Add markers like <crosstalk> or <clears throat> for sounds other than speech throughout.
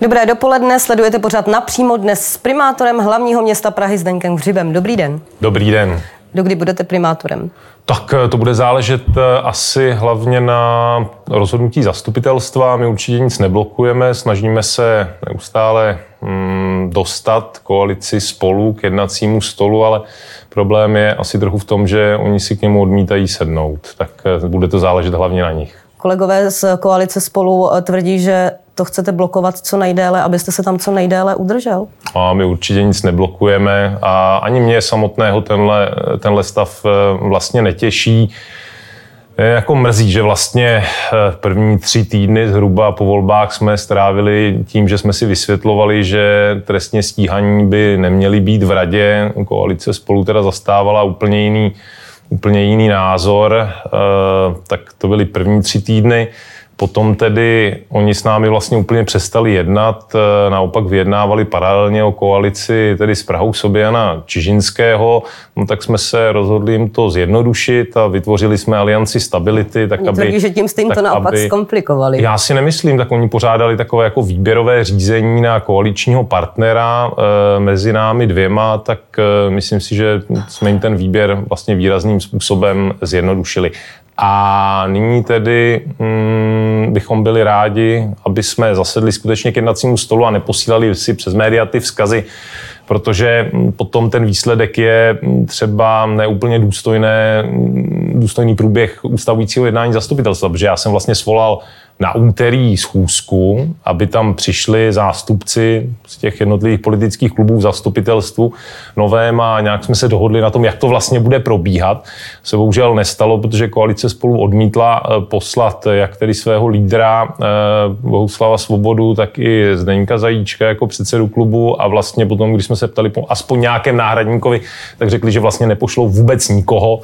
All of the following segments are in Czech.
Dobré dopoledne, sledujete pořád napřímo dnes s primátorem hlavního města Prahy Zdenkem Hřibem. Dobrý den. Dobrý den. Dokdy budete primátorem? Tak eh, to bude záležet eh, asi hlavně na rozhodnutí zastupitelstva. My určitě nic neblokujeme, snažíme se neustále mm, dostat koalici spolu k jednacímu stolu, ale problém je asi trochu v tom, že oni si k němu odmítají sednout. Tak eh, bude to záležet hlavně na nich. Kolegové z koalice spolu tvrdí, že to chcete blokovat co nejdéle, abyste se tam co nejdéle udržel? A my určitě nic neblokujeme a ani mě samotného tenhle, tenhle stav eh, vlastně netěší. Jako mrzí, že vlastně eh, první tři týdny zhruba po volbách jsme strávili tím, že jsme si vysvětlovali, že trestně stíhaní by neměly být v radě. Koalice spolu teda zastávala úplně jiný, úplně jiný názor. Eh, tak to byly první tři týdny. Potom tedy oni s námi vlastně úplně přestali jednat, e, naopak vyjednávali paralelně o koalici tedy s Prahou Sobějana Čižinského, no tak jsme se rozhodli jim to zjednodušit a vytvořili jsme alianci stability. Tak oni aby, tvrdí, že tím jste jim to naopak aby, zkomplikovali. Já si nemyslím, tak oni pořádali takové jako výběrové řízení na koaličního partnera e, mezi námi dvěma, tak e, myslím si, že jsme jim ten výběr vlastně výrazným způsobem zjednodušili. A nyní tedy mm, bychom byli rádi, aby jsme zasedli skutečně k jednacímu stolu a neposílali si přes média ty vzkazy, protože potom ten výsledek je třeba neúplně důstojné, důstojný průběh ustavujícího jednání zastupitelstva, protože já jsem vlastně svolal na úterý schůzku, aby tam přišli zástupci z těch jednotlivých politických klubů v zastupitelstvu novém a nějak jsme se dohodli na tom, jak to vlastně bude probíhat. Se bohužel nestalo, protože koalice spolu odmítla eh, poslat jak tedy svého lídra eh, Bohuslava Svobodu, tak i Zdeňka Zajíčka jako předsedu klubu a vlastně potom, když jsme se ptali po aspoň nějakém náhradníkovi, tak řekli, že vlastně nepošlou vůbec nikoho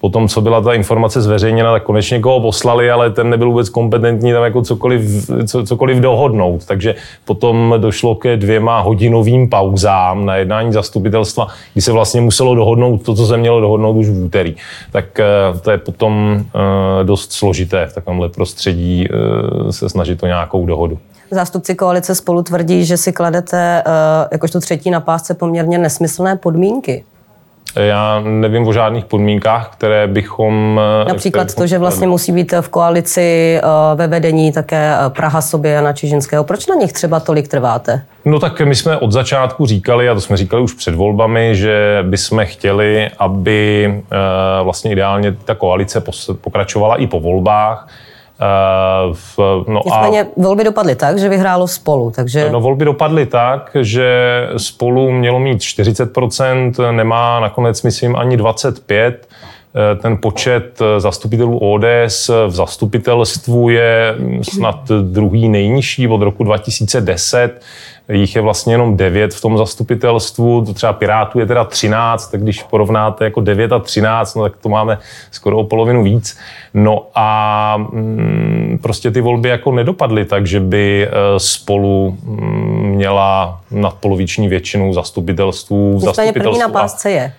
potom, co byla ta informace zveřejněna, tak konečně koho poslali, ale ten nebyl vůbec kompetentní tam jako cokoliv, co, cokoliv dohodnout. Takže potom došlo ke dvěma hodinovým pauzám na jednání zastupitelstva, kdy se vlastně muselo dohodnout to, co se mělo dohodnout už v úterý. Tak eh, to je potom eh, dost složité v takovémhle prostředí eh, se snažit o nějakou dohodu. Zástupci koalice spolu tvrdí, že si kladete jakožto třetí na pásce poměrně nesmyslné podmínky. Já nevím o žádných podmínkách, které bychom... Eh, Například které bychom... to, že vlastně musí být v koalici eh, ve vedení také eh, Praha sobě na Čižinského. Proč na nich třeba tolik trváte? No tak my jsme od začátku říkali, a to jsme říkali už před volbami, že bychom chtěli, aby vlastně ideálně ta koalice pokračovala i po volbách, v, no Nicméně a, volby dopadly tak, že vyhrálo spolu, takže... No volby dopadly tak, že spolu mělo mít 40%, nemá nakonec, myslím, ani 25%. Eh, ten počet eh, zastupitelů ODS v zastupitelstvu je snad druhý nejnižší od roku 2010 jich je vlastně jenom 9 v tom zastupitelstvu, to třeba Pirátů je teda 13, tak když porovnáte jako 9 a 13, no tak to máme skoro o polovinu víc. No a mm, prostě ty volby jako nedopadly tak, že by e, spolu mm, měla nadpoloviční většinu zastupitelstvu. Nicméně první na pásce je. E,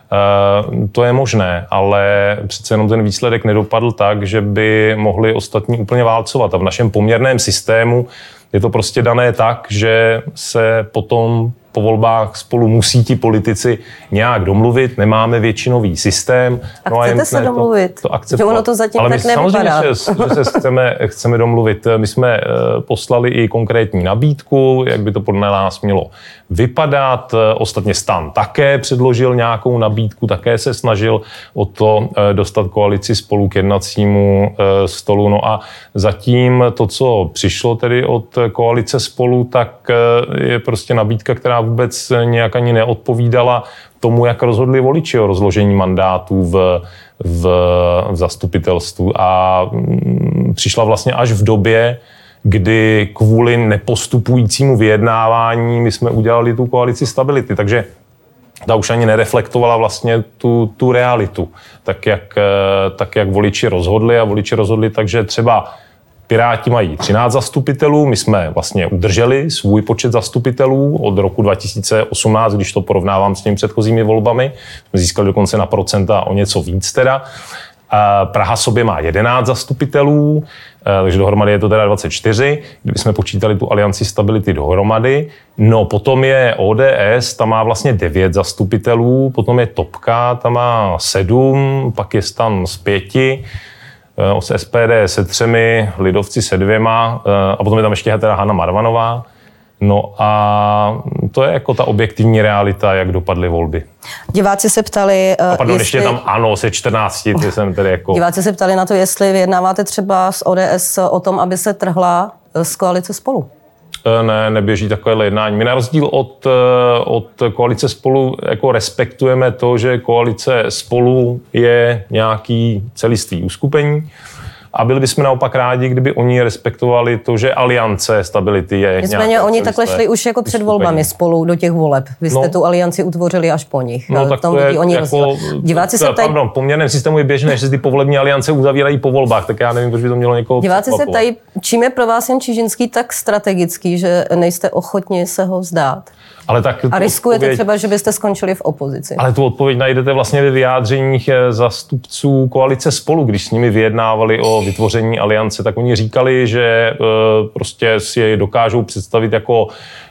to je možné, ale přece jenom ten výsledek nedopadl tak, že by mohli ostatní úplně válcovat. A v našem poměrném systému je to prostě dané tak, že se potom po volbách spolu musí ti politici nějak domluvit, nemáme většinový systém. A no chcete a se domluvit? To, to že ono to zatím Ale tak my samozřejmě, že, že se chceme, chceme domluvit. My jsme eh, poslali i konkrétní nabídku, jak by to podle nás mělo vypadat. Ostatně Stan také předložil nějakou nabídku, také se snažil o to eh, dostat koalici spolu k jednacímu eh, stolu. No a zatím to, co přišlo tedy od koalice spolu, tak je prostě nabídka, která vůbec nějak ani neodpovídala tomu, jak rozhodli voliči o rozložení mandátů v, v, v zastupitelstvu. A mm, přišla vlastně až v době, kdy kvůli nepostupujícímu vyjednávání my jsme udělali tu koalici stability. Takže ta už ani nereflektovala vlastně tu, tu realitu, tak jak, tak jak voliči rozhodli a voliči rozhodli, takže třeba Piráti mají 13 zastupitelů, my jsme vlastně udrželi svůj počet zastupitelů od roku 2018, když to porovnávám s těmi předchozími volbami. Jsme získali dokonce na procenta o něco víc teda. Praha sobě má 11 zastupitelů, eh, takže dohromady je to teda 24, kdyby jsme počítali tu alianci stability dohromady. No potom je ODS, ta má vlastně 9 zastupitelů, potom je Topka, ta má 7, pak je tam z 5, Eh, s SPD se třemi, Lidovci se dvěma eh, a potom je tam ještě teda Hanna Marvanová. No a to je jako ta objektivní realita, jak dopadly volby. Diváci se ptali... Eh, a pardon, jestli... ještě tam ano, se 14, ty jsem tedy jako... Diváci se ptali na to, jestli vyjednáváte třeba s ODS o tom, aby se trhla z koalice spolu. Eh, ne, neběží takové jednání. My na rozdíl od, od koalice spolu jako respektujeme to, že koalice spolu je nějaký celistvý uskupení a byli bychom naopak rádi, kdyby oni respektovali to, že aliance stability je Nicméně oni takhle šli už jako před volbami spolu do těch voleb. Vy jste no, tu alianci utvořili až po nich. No, tak to je, oni jako, Diváci se ptají... Pardon, poměrném systému je běžné, že ty povolební aliance uzavírají po volbách, tak já nevím, proč by to mělo někoho Diváci se ptají, čím je pro vás Jan Čižinský tak strategický, že nejste ochotni se ho vzdát? Ale tak a riskujete odpověď, třeba, že byste skončili v opozici. Ale tu odpověď najdete vlastně ve vyjádřeních eh, zastupců koalice spolu, když s nimi vyjednávali o vytvoření aliance, tak oni říkali, že eh, prostě si je dokážou představit jako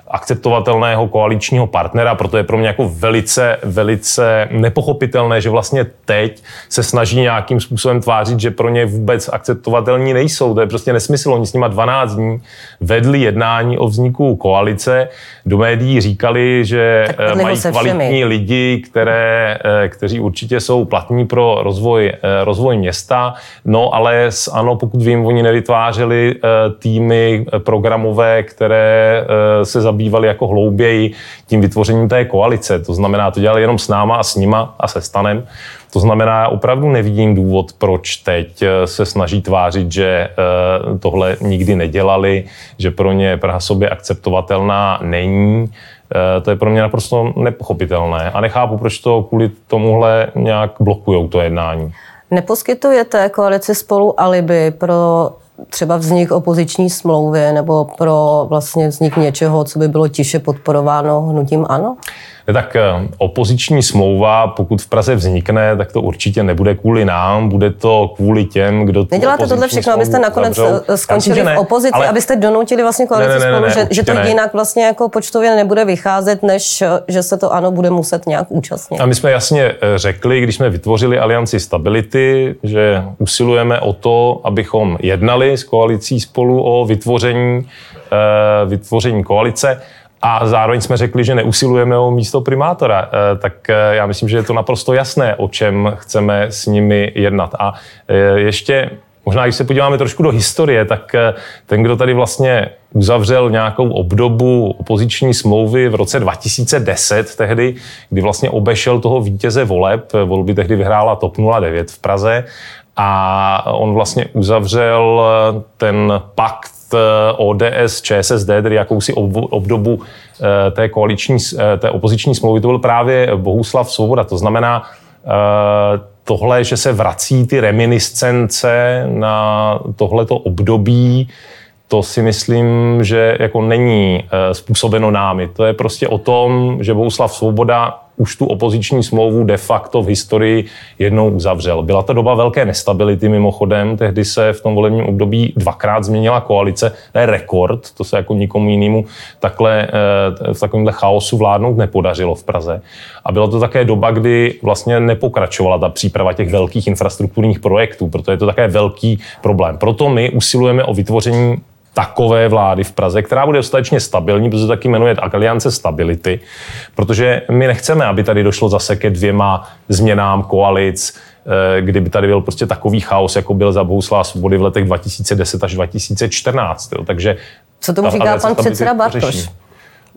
akceptovatelného koaličního partnera, proto je pro mě jako velice, velice nepochopitelné, že vlastně teď se snaží nějakým způsobem tvářit, že pro ně vůbec akceptovatelní nejsou. To je prostě nesmysl. Oni s nima 12 dní vedli jednání o vzniku koalice. Do médií říkali, že eh, mají kvalitní lidi, které, eh, kteří určitě jsou platní pro rozvoj, eh, rozvoj města. No ale ano, pokud vím, oni nevytvářeli týmy programové, které se zabývají zabývali jako hlouběji tím vytvořením té koalice. To znamená, to dělali jenom s náma a s nima a se stanem. To znamená, já opravdu nevidím důvod, proč teď eh, se snaží tvářit, že eh, tohle nikdy nedělali, že pro ně Praha sobě akceptovatelná není. Eh, to je pro mě naprosto nepochopitelné a nechápu, proč to kvůli tomuhle nějak blokují to jednání. Neposkytujete koalici spolu alibi pro třeba vznik opoziční smlouvy nebo pro vlastně vznik něčeho, co by bylo tiše podporováno hnutím ANO? tak eh, opoziční smlouva, pokud v Praze vznikne, tak to určitě nebude kvůli nám, bude to kvůli těm, kdo tu Neděláte tohle všechno, abyste nakonec. Eh, skončili myslím, v opozici, ale... abyste donutili vlastně koalici ne, ne, ne, spolu, ne, že, že to ne. jinak vlastně jako počtově nebude vycházet, než eh, že se to ano bude muset nějak účastnit. A my jsme jasně řekli, když jsme vytvořili Alianci Stability, že usilujeme o to, abychom jednali s koalicí spolu o vytvoření, vytvoření koalice. A zároveň jsme řekli, že neusilujeme o místo primátora. Eh, tak eh, já myslím, že je to naprosto jasné, o čem chceme s nimi jednat. A eh, ještě Možná, když se podíváme trošku do historie, tak ten, kdo tady vlastně uzavřel nějakou obdobu opoziční smlouvy v roce 2010 tehdy, kdy vlastně obešel toho vítěze voleb, volby tehdy vyhrála TOP 09 v Praze a on vlastně uzavřel ten pakt Eh, ODS, ČSSD, tedy jakousi obdobu eh, té koaliční, eh, té opoziční smlouvy, to byl právě Bohuslav Svoboda. To znamená, tohle, že se vrací ty reminiscence na tohleto období, to si myslím, že jako není způsobeno námi. To je prostě o tom, že Bohuslav Svoboda už tu opoziční smlouvu de facto v historii jednou uzavřel. Byla to doba velké nestability mimochodem, tehdy se v tom volebním období dvakrát změnila koalice, to je rekord, to se jako nikomu jinému takhle eh, v takovémhle chaosu vládnout nepodařilo v Praze. A byla to také doba, kdy vlastně nepokračovala ta příprava těch velkých infrastrukturních projektů, proto je to také velký problém. Proto my usilujeme o vytvoření takové vlády v Praze, která bude dostatečně stabilní, protože taky jmenuje Aliance Stability, protože my nechceme, aby tady došlo zase ke dvěma změnám koalic, eh, kdyby tady byl prostě takový chaos, jako byl za Bohuslava Svobody v letech 2010 až 2014. Jo. Takže Co tomu říká pan předseda Bartoš?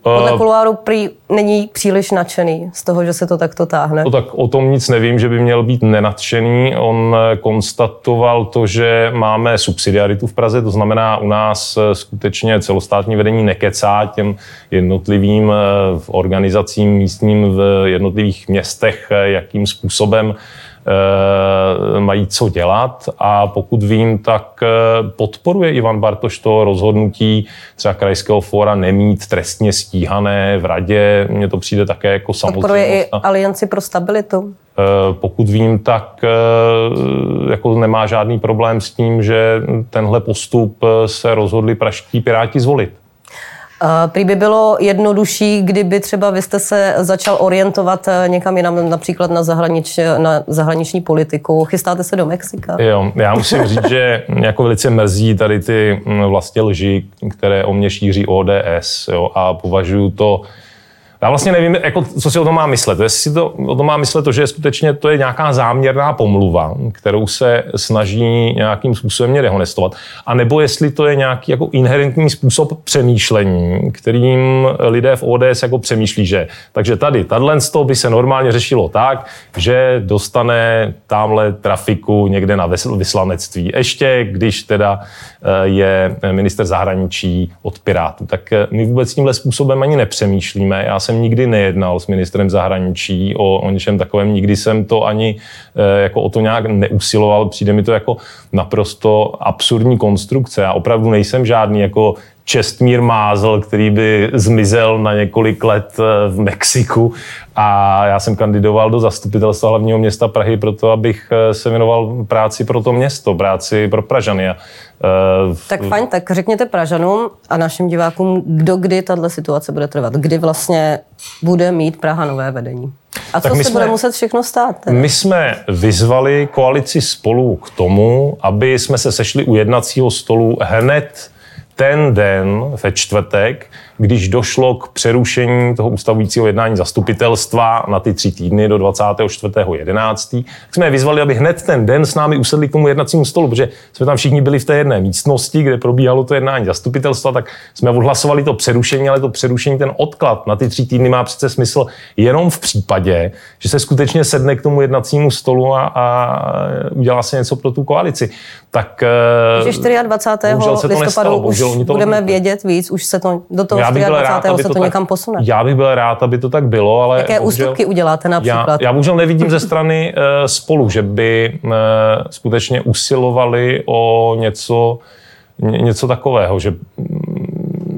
Podle eh, kuloáru prý není příliš nadšený z toho, že se to takto táhne. No tak o tom nic nevím, že by měl být nenadšený. On eh, konstatoval to, že máme subsidiaritu v Praze, to znamená u nás eh, skutečně celostátní vedení nekecá těm jednotlivým organizacím místním v jednotlivých městech, jakým způsobem mají co dělat a pokud vím, tak podporuje Ivan Bartoš to rozhodnutí třeba krajského fóra nemít trestně stíhané v radě. Mně to přijde také jako samozřejmě. Podporuje i Alianci pro stabilitu? Pokud vím, tak jako nemá žádný problém s tím, že tenhle postup se rozhodli praští piráti zvolit. Prý by bylo jednodušší, kdyby třeba vy jste se začal orientovat eh, někam jinam, například na, zahranič, na zahraniční politiku. Chystáte se do Mexika? Jo, já musím říct, že jako velice mrzí tady ty vlastně lži, které o mě šíří ODS jo, a považuji to já vlastně nevím, jako, co si o tom má myslet. Jestli si to, o tom má myslet to, že skutečně to je nějaká záměrná pomluva, kterou se snaží nějakým způsobem mě dehonestovat, a nebo jestli to je nějaký jako inherentní způsob přemýšlení, kterým lidé v ODS jako přemýšlí, že takže tady, tato by se normálně řešilo tak, že dostane tamhle trafiku někde na vyslanectví. Ještě když teda eh, je minister zahraničí od Pirátů. Tak eh, my vůbec tímhle způsobem ani nepřemýšlíme. Já jsem nikdy nejednal s ministrem zahraničí o, o něčem takovém, nikdy jsem to ani e, jako o to nějak neusiloval. Přijde mi to jako naprosto absurdní konstrukce. Já opravdu nejsem žádný jako Čestmír Mázl, který by zmizel na několik let eh, v Mexiku a já jsem kandidoval do zastupitelstva hlavního města Prahy proto, abych eh, se věnoval práci pro to město, práci pro Pražany. Uh, tak fajn, tak řekněte Pražanům a našim divákům, kdo kdy tahle situace bude trvat, kdy vlastně bude mít Praha nové vedení. A co se jsme, bude muset všechno stát? Teda? My jsme vyzvali koalici spolu k tomu, aby jsme se sešli u jednacího stolu hned ten den ve čtvrtek, když došlo k přerušení toho ustavujícího jednání zastupitelstva na ty tři týdny do 24.11., tak jsme je vyzvali, aby hned ten den s námi usedli k tomu jednacímu stolu, protože jsme tam všichni byli v té jedné místnosti, kde probíhalo to jednání zastupitelstva, tak jsme odhlasovali to přerušení, ale to přerušení, ten odklad na ty tři týdny má přece smysl jenom v případě, že se skutečně sedne k tomu jednacímu stolu a, a udělá se něco pro tu koalici. Tak, že 24. listopadu už budeme vědět víc, už se to do toho já bych byl rád, aby to, to někam posune. Já bych byl rád, aby to tak bylo, ale... Jaké bohužel, ústupky uděláte například? Já, já bohužel nevidím ze <laughs> strany uh, spolu, že by uh, skutečně usilovali o něco, ně, něco takového, že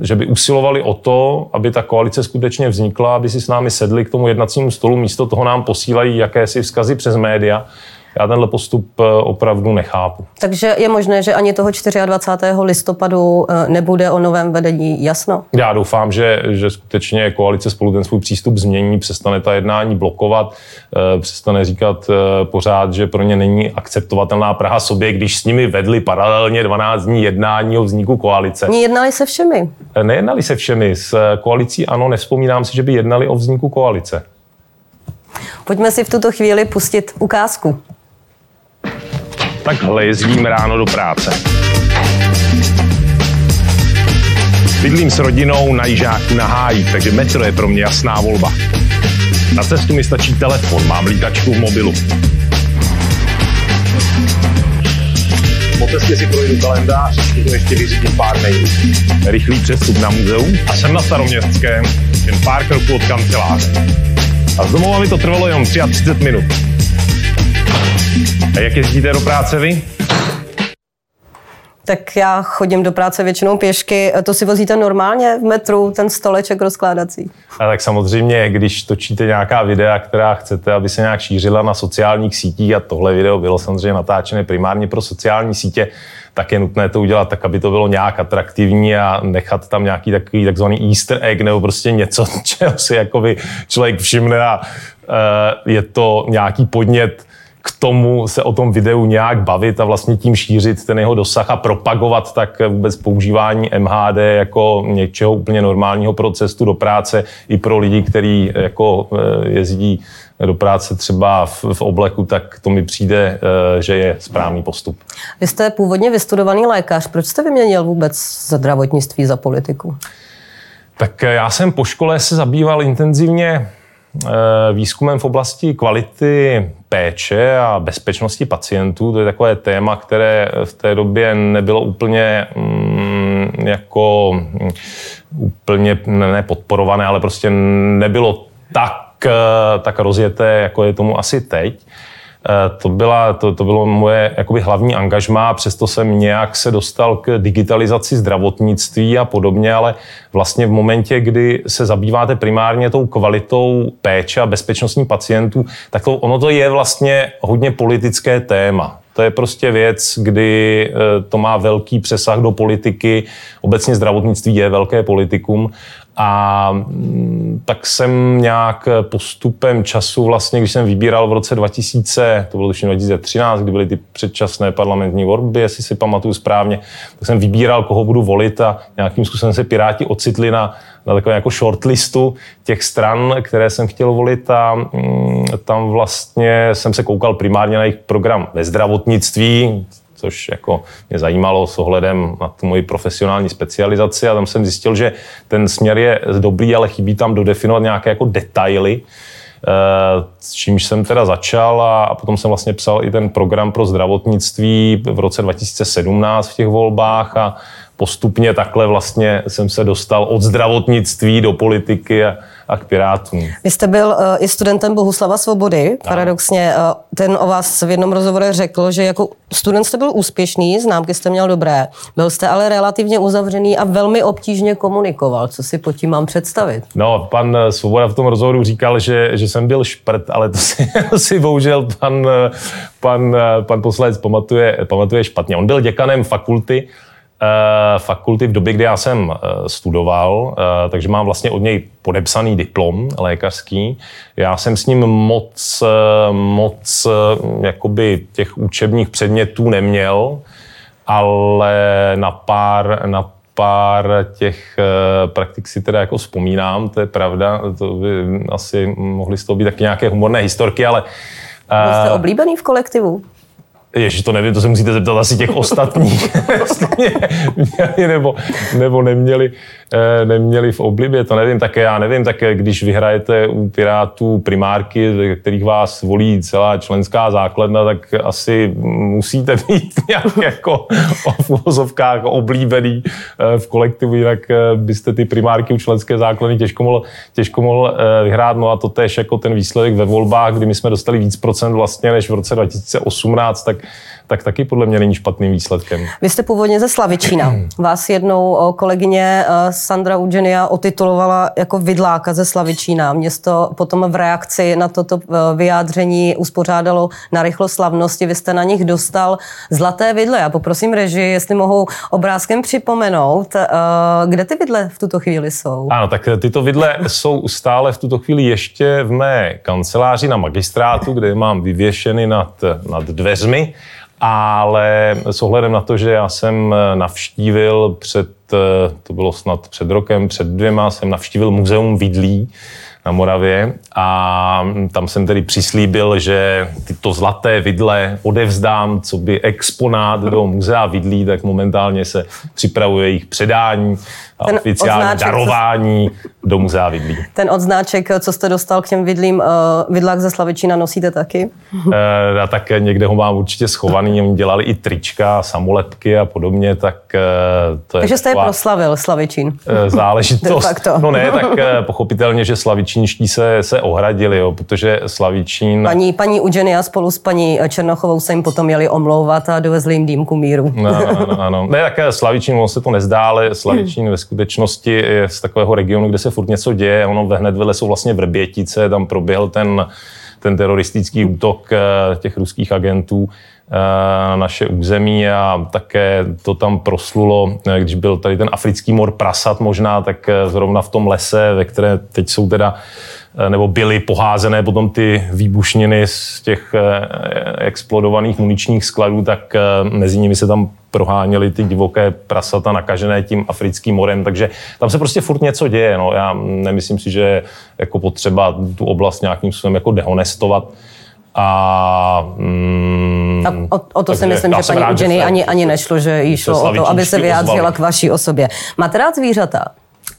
že by usilovali o to, aby ta koalice skutečně vznikla, aby si s námi sedli k tomu jednacímu stolu, místo toho nám posílají jakési vzkazy přes média já tenhle postup eh, opravdu nechápu. Takže je možné, že ani toho 24. listopadu eh, nebude o novém vedení jasno? Já doufám, že, že skutečně koalice spolu ten svůj přístup změní, přestane ta jednání blokovat, eh, přestane říkat pořád, že pro ně není akceptovatelná Praha sobě, když s nimi vedli paralelně 12 dní jednání o vzniku koalice. Nejednali se všemi? Nejednali se všemi. S koalicí ano, nespomínám si, že by jednali o vzniku koalice. Pojďme si v tuto chvíli pustit ukázku. Takhle jezdím ráno do práce. Bydlím s rodinou na Jižáku na Háji, takže metro je pro mě jasná volba. Na cestu mi stačí telefon, mám lítačku v mobilu. Po cestě si projdu kalendář, to ještě vyřídím pár mailů. Rychlý přestup na muzeum a jsem na staroměstském, jen pár kroků od kanceláře. A z domova mi to trvalo jenom 33 minut. A jak jezdíte do práce vy? Tak já chodím do práce většinou pěšky. To si vozíte normálně v metru, ten stoleček rozkládací? A tak samozřejmě, když točíte nějaká videa, která chcete, aby se nějak šířila na sociálních sítích, a tohle video bylo samozřejmě natáčené primárně pro sociální sítě, tak je nutné to udělat tak, aby to bylo nějak atraktivní a nechat tam nějaký takový takzvaný easter egg nebo prostě něco, <laughs> čeho si jakoby člověk všimne a uh, je to nějaký podnět k tomu se o tom videu nějak bavit a vlastně tím šířit ten jeho dosah a propagovat tak vůbec používání MHD jako něčeho úplně normálního pro cestu do práce i pro lidi, kteří jako eh, jezdí do práce třeba v, v obleku, tak to mi přijde, eh, že je správný postup. Vy jste původně vystudovaný lékař. Proč jste vyměnil vůbec zdravotnictví za politiku? Tak já jsem po škole se zabýval intenzivně výzkumem v oblasti kvality péče a bezpečnosti pacientů. To je takové téma, které v té době nebylo úplně mm, jako mm, úplně nepodporované, ale prostě nebylo tak, eh, tak rozjeté, jako je tomu asi teď. To, byla, to, to bylo moje jakoby hlavní angažmá, přesto jsem nějak se dostal k digitalizaci zdravotnictví a podobně, ale vlastně v momentě, kdy se zabýváte primárně tou kvalitou péče a bezpečnostní pacientů, tak to, ono to je vlastně hodně politické téma. To je prostě věc, kdy eh, to má velký přesah do politiky. Obecně zdravotnictví je velké politikum. A mm, tak jsem nějak postupem času, vlastně, když jsem vybíral v roce 2000, to bylo tuším 2013, kdy byly ty předčasné parlamentní volby, jestli si pamatuju správně, tak jsem vybíral, koho budu volit a nějakým způsobem se Piráti ocitli na, na takové jako shortlistu těch stran, které jsem chtěl volit a mm, tam vlastně jsem se koukal primárně na jejich program ve zdravotnictví, což jako mě zajímalo s ohledem na tu moji profesionální specializaci a tam jsem zjistil, že ten směr je dobrý, ale chybí tam dodefinovat nějaké jako detaily, eh, s čímž jsem teda začal a, a potom jsem vlastně psal i ten program pro zdravotnictví v roce 2017 v těch volbách a postupně takhle vlastně jsem se dostal od zdravotnictví do politiky a, a k Pirátům. Vy jste byl uh, i studentem Bohuslava Svobody. Paradoxně uh, ten o vás v jednom rozhovoru řekl, že jako student jste byl úspěšný, známky jste měl dobré, byl jste ale relativně uzavřený a velmi obtížně komunikoval. Co si pod tím mám představit? No, pan eh, Svoboda v tom rozhovoru říkal, že, že jsem byl šprt, ale to <laughs> si, si bohužel pan, pan, pan poslanec pamatuje, pamatuje špatně. On byl děkanem fakulty, fakulty v době, kdy já jsem eh, studoval, eh, takže mám vlastně od něj podepsaný diplom lékařský. Já jsem s ním moc, moc jakoby těch učebních předmětů neměl, ale na pár, na pár těch praktik si teda jako vzpomínám, to je pravda, to by asi mohly z toho být taky nějaké humorné historky, ale... Byl jste oblíbený v kolektivu? Ježi, to nevím, to se musíte zeptat asi těch ostatních, <laughs> měli nebo, nebo neměli. Eh, neměli v oblibě, to nevím, také já nevím, tak když vyhrajete u Pirátů primárky, kterých vás volí celá členská základna, tak asi musíte <laughs> být nějak jako v uvozovkách oblíbený eh, v kolektivu, jinak eh, byste ty primárky u členské základny těžko mohl, těžko mohl vyhrát. No a to tež jako ten výsledek ve volbách, kdy my jsme dostali víc procent vlastně než v roce 2018, tak tak taky podle mě není špatným výsledkem. Vy jste původně ze Slavičína. <clears throat> Vás jednou kolegyně Sandra Ugenia otitulovala jako vidláka ze Slavičína. Město potom v reakci na toto vyjádření uspořádalo na rychlo slavnosti. Vy jste na nich dostal zlaté vidle. Já poprosím režii, jestli mohou obrázkem připomenout, kde ty vidle v tuto chvíli jsou. Ano, tak tyto vidle jsou stále v tuto chvíli ještě v mé kanceláři na magistrátu, kde mám vyvěšeny nad, nad dveřmi ale s ohledem na to, že já jsem navštívil před, to bylo snad před rokem, před dvěma, jsem navštívil muzeum vidlí na Moravě a tam jsem tedy přislíbil, že tyto zlaté vidle odevzdám, co by exponát do muzea vidlí, tak momentálně se připravuje jejich předání a ten oficiální odznáček, darování co... do muzea vidlí. Ten odznáček, co jste dostal k těm vidlím, uh, vidlák ze Slavičína nosíte taky? Uh, já tak někde ho mám určitě schovaný, oni dělali i trička, samolepky a podobně, tak uh, to je Takže jste je proslavil, Slavičín. Uh, záležitost. <laughs> no ne, tak uh, pochopitelně, že Slavičínští se, se ohradili, jo, protože Slavičín... Paní, paní Ugenia spolu s paní Černochovou se jim potom měli omlouvat a dovezli jim dýmku míru. No, no, no, no. Ne, tak Slavičín, on se to nezdá, ale Slavičín ve skutečnosti je z takového regionu, kde se furt něco děje. Ono ve hned vedle jsou vlastně Vrbětice, tam proběhl ten, ten teroristický útok eh, těch ruských agentů na naše území a také to tam proslulo, eh, když byl tady ten africký mor prasat možná, tak zrovna v tom lese, ve které teď jsou teda nebo byly poházené potom ty výbušniny z těch explodovaných muničních skladů, tak mezi nimi se tam proháněli ty divoké prasata nakažené tím africkým morem, takže tam se prostě furt něco děje. No. Já nemyslím si, že jako potřeba tu oblast nějakým způsobem jako dehonestovat. A, mm, a o, o to si myslím, že paní Jenny ani, ani nešlo, že jí šlo o to, aby se vyjádřila k vaší osobě. Máte rád zvířata?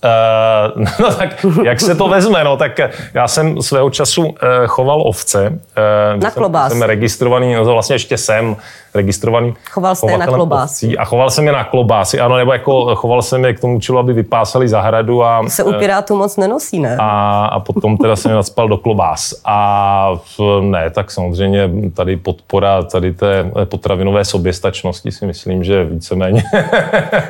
Uh, <laughs> no tak, jak se to vezme, no tak já jsem svého času uh, choval ovce. Uh, na klobás. Jsem, jsem registrovaný, no to vlastně ještě jsem registrovaný. Choval jste na klobásy. A choval jsem je na klobásy, ano, nebo jako choval jsem je k tomu účelu, aby vypásali zahradu. A, se u Pirátů moc nenosí, ne? A, a potom teda jsem je nadspal do klobás. A ne, tak samozřejmě tady podpora tady té potravinové soběstačnosti si myslím, že víceméně.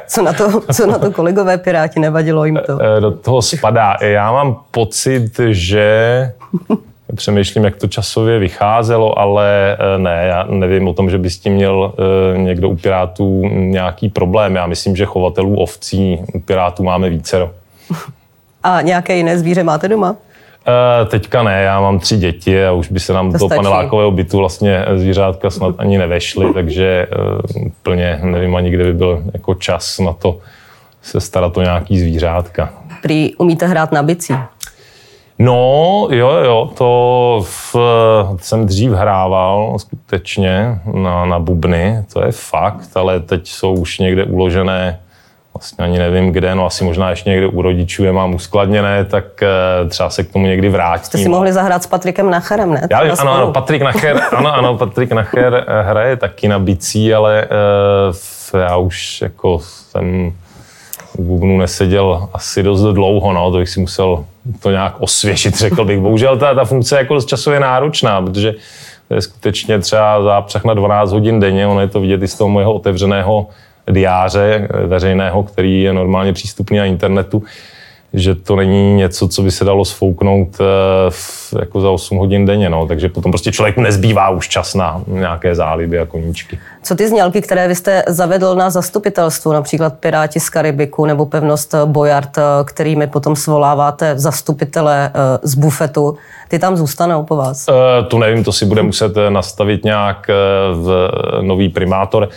co, na to, co na to kolegové Piráti, nevadilo jim to? Do toho spadá. Já mám pocit, že <laughs> přemýšlím, jak to časově vycházelo, ale eh, ne, já nevím o tom, že by s tím měl eh, někdo u Pirátů nějaký problém. Já myslím, že chovatelů ovcí u Pirátů máme více. A nějaké jiné zvíře máte doma? Teďka ne, já mám tři děti a už by se nám to do panelákového bytu vlastně zvířátka snad ani nevešly, takže uh, plně nevím ani, kde by byl jako čas na to se starat o nějaký zvířátka. Prý umíte hrát na bicí? No, jo, jo, to v, jsem dřív hrával skutečně na, na bubny, to je fakt, ale teď jsou už někde uložené, vlastně ani nevím kde, no asi možná ještě někde u rodičů je mám uskladněné, tak uh, třeba se k tomu někdy vrátím. Jste si mohli zahrát s Patrikem Nacherem, ne? Já, ano, ano, Patrik Nacher, <laughs> ano, ano, Patrik Nacher eh, hraje taky na bicí, ale uh, já už jako jsem u bubnu neseděl asi dost dlouho, no, to bych si musel to nějak osvěžit, <laughs> řekl bych. Bohužel ta, ta funkce je jako časově náročná, protože to je skutečně třeba zápřah na 12 hodin denně, ono je to vidět i z toho mojeho otevřeného diáře veřejného, který je normálně přístupný na internetu, že to není něco, co by se dalo sfouknout eh, jako za 8 hodin denně, no. takže potom prostě člověku nezbývá už čas na nějaké záliby a koníčky. Co ty znělky, které vy jste zavedl na zastupitelstvu, například Piráti z Karibiku nebo pevnost Bojard, kterými potom svoláváte zastupitele eh, z bufetu, ty tam zůstanou po vás? Uh, tu nevím, to si bude muset nastavit nějak v nový primátor.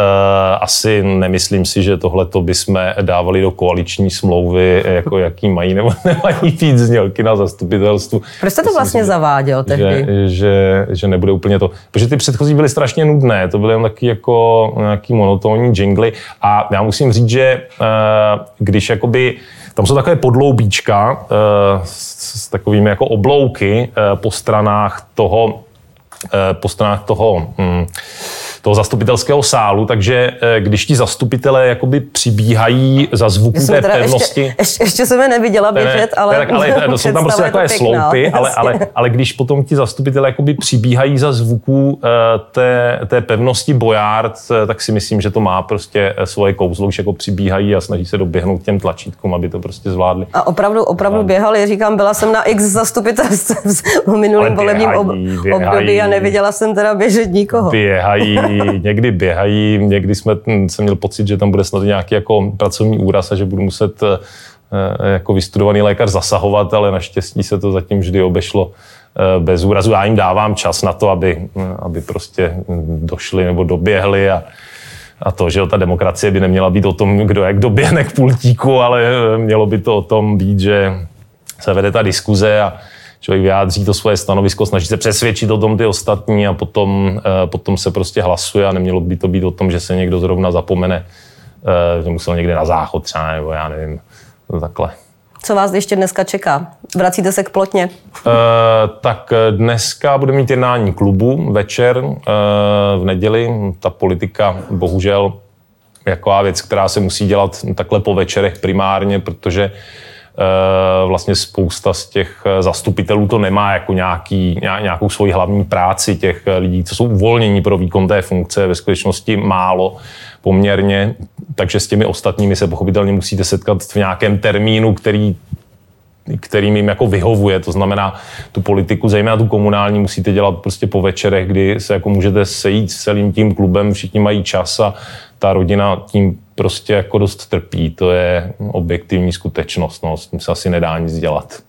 Eh, asi nemyslím si, že tohle to bychom dávali do koaliční smlouvy, jako jaký mají nebo <laughs> nemají být znělky na zastupitelstvu. Proč jste to vlastně si, zaváděl tehdy? Že, že, že nebude úplně to. Protože ty předchozí byly strašně nudné, to byly jen taky jako nějaký monotónní jingly a já musím říct, že eh, když jakoby tam jsou takové podloubíčka eh, s takovými jako oblouky po stranách toho, po stranách toho hm, toho zastupitelského sálu, takže eh, když ti zastupitelé jakoby přibíhají za zvuku té pevnosti... Ještě, ještě, ještě jsem je neviděla běžet, ale... Tak, ale <laughs> to jsou tam prostě takové sloupy, ale, ale, ale když potom ti zastupitelé jakoby přibíhají za zvuku uh, té, té pevnosti Bojard, eh, tak si myslím, že to má prostě svoje kouzlo, když jako přibíhají a snaží se doběhnout těm tlačítkům, aby to prostě zvládli. A opravdu, opravdu běhali, říkám, byla jsem na x zastupitelstv <laughs> v minulém volebním období a neviděla jsem teda běžet nikoho. Běhají, někdy běhají, někdy jsme, jsem měl pocit, že tam bude snad nějaký jako pracovní úraz a že budu muset eh, eh, jako vystudovaný lékař zasahovat, ale naštěstí se to zatím vždy obešlo eh, bez úrazu. Já jim dávám čas na to, aby, aby prostě došli nebo doběhli a, a to, že ta demokracie by neměla být o tom, kdo jak doběhne k pultíku, ale mělo by to o tom být, že se vede ta diskuze a, člověk vyjádří to svoje stanovisko, snaží se přesvědčit o tom ty ostatní a potom, eh, potom se prostě hlasuje a nemělo by to být o tom, že se někdo zrovna zapomene, eh, že musel někde na záchod třeba, nebo já nevím, takhle. Co vás ještě dneska čeká? Vracíte se k plotně? E, tak dneska bude mít jednání klubu večer e, v neděli. Ta politika bohužel jako věc, která se musí dělat takhle po večerech primárně, protože vlastně spousta z těch eh, zastupitelů to nemá jako nějaký, nějakou svoji hlavní práci těch eh, lidí, co jsou uvolnění pro výkon té funkce, ve skutečnosti málo poměrně, takže s těmi ostatními se pochopitelně musíte setkat v nějakém termínu, který kterým jim jako vyhovuje. To znamená, tu politiku, zejména tu komunální, musíte dělat prostě po večerech, kdy se jako můžete sejít s celým tím klubem, všichni mají čas a ta rodina tím prostě jako dost trpí. To je objektivní skutečnost, no, s tím se asi nedá nic dělat.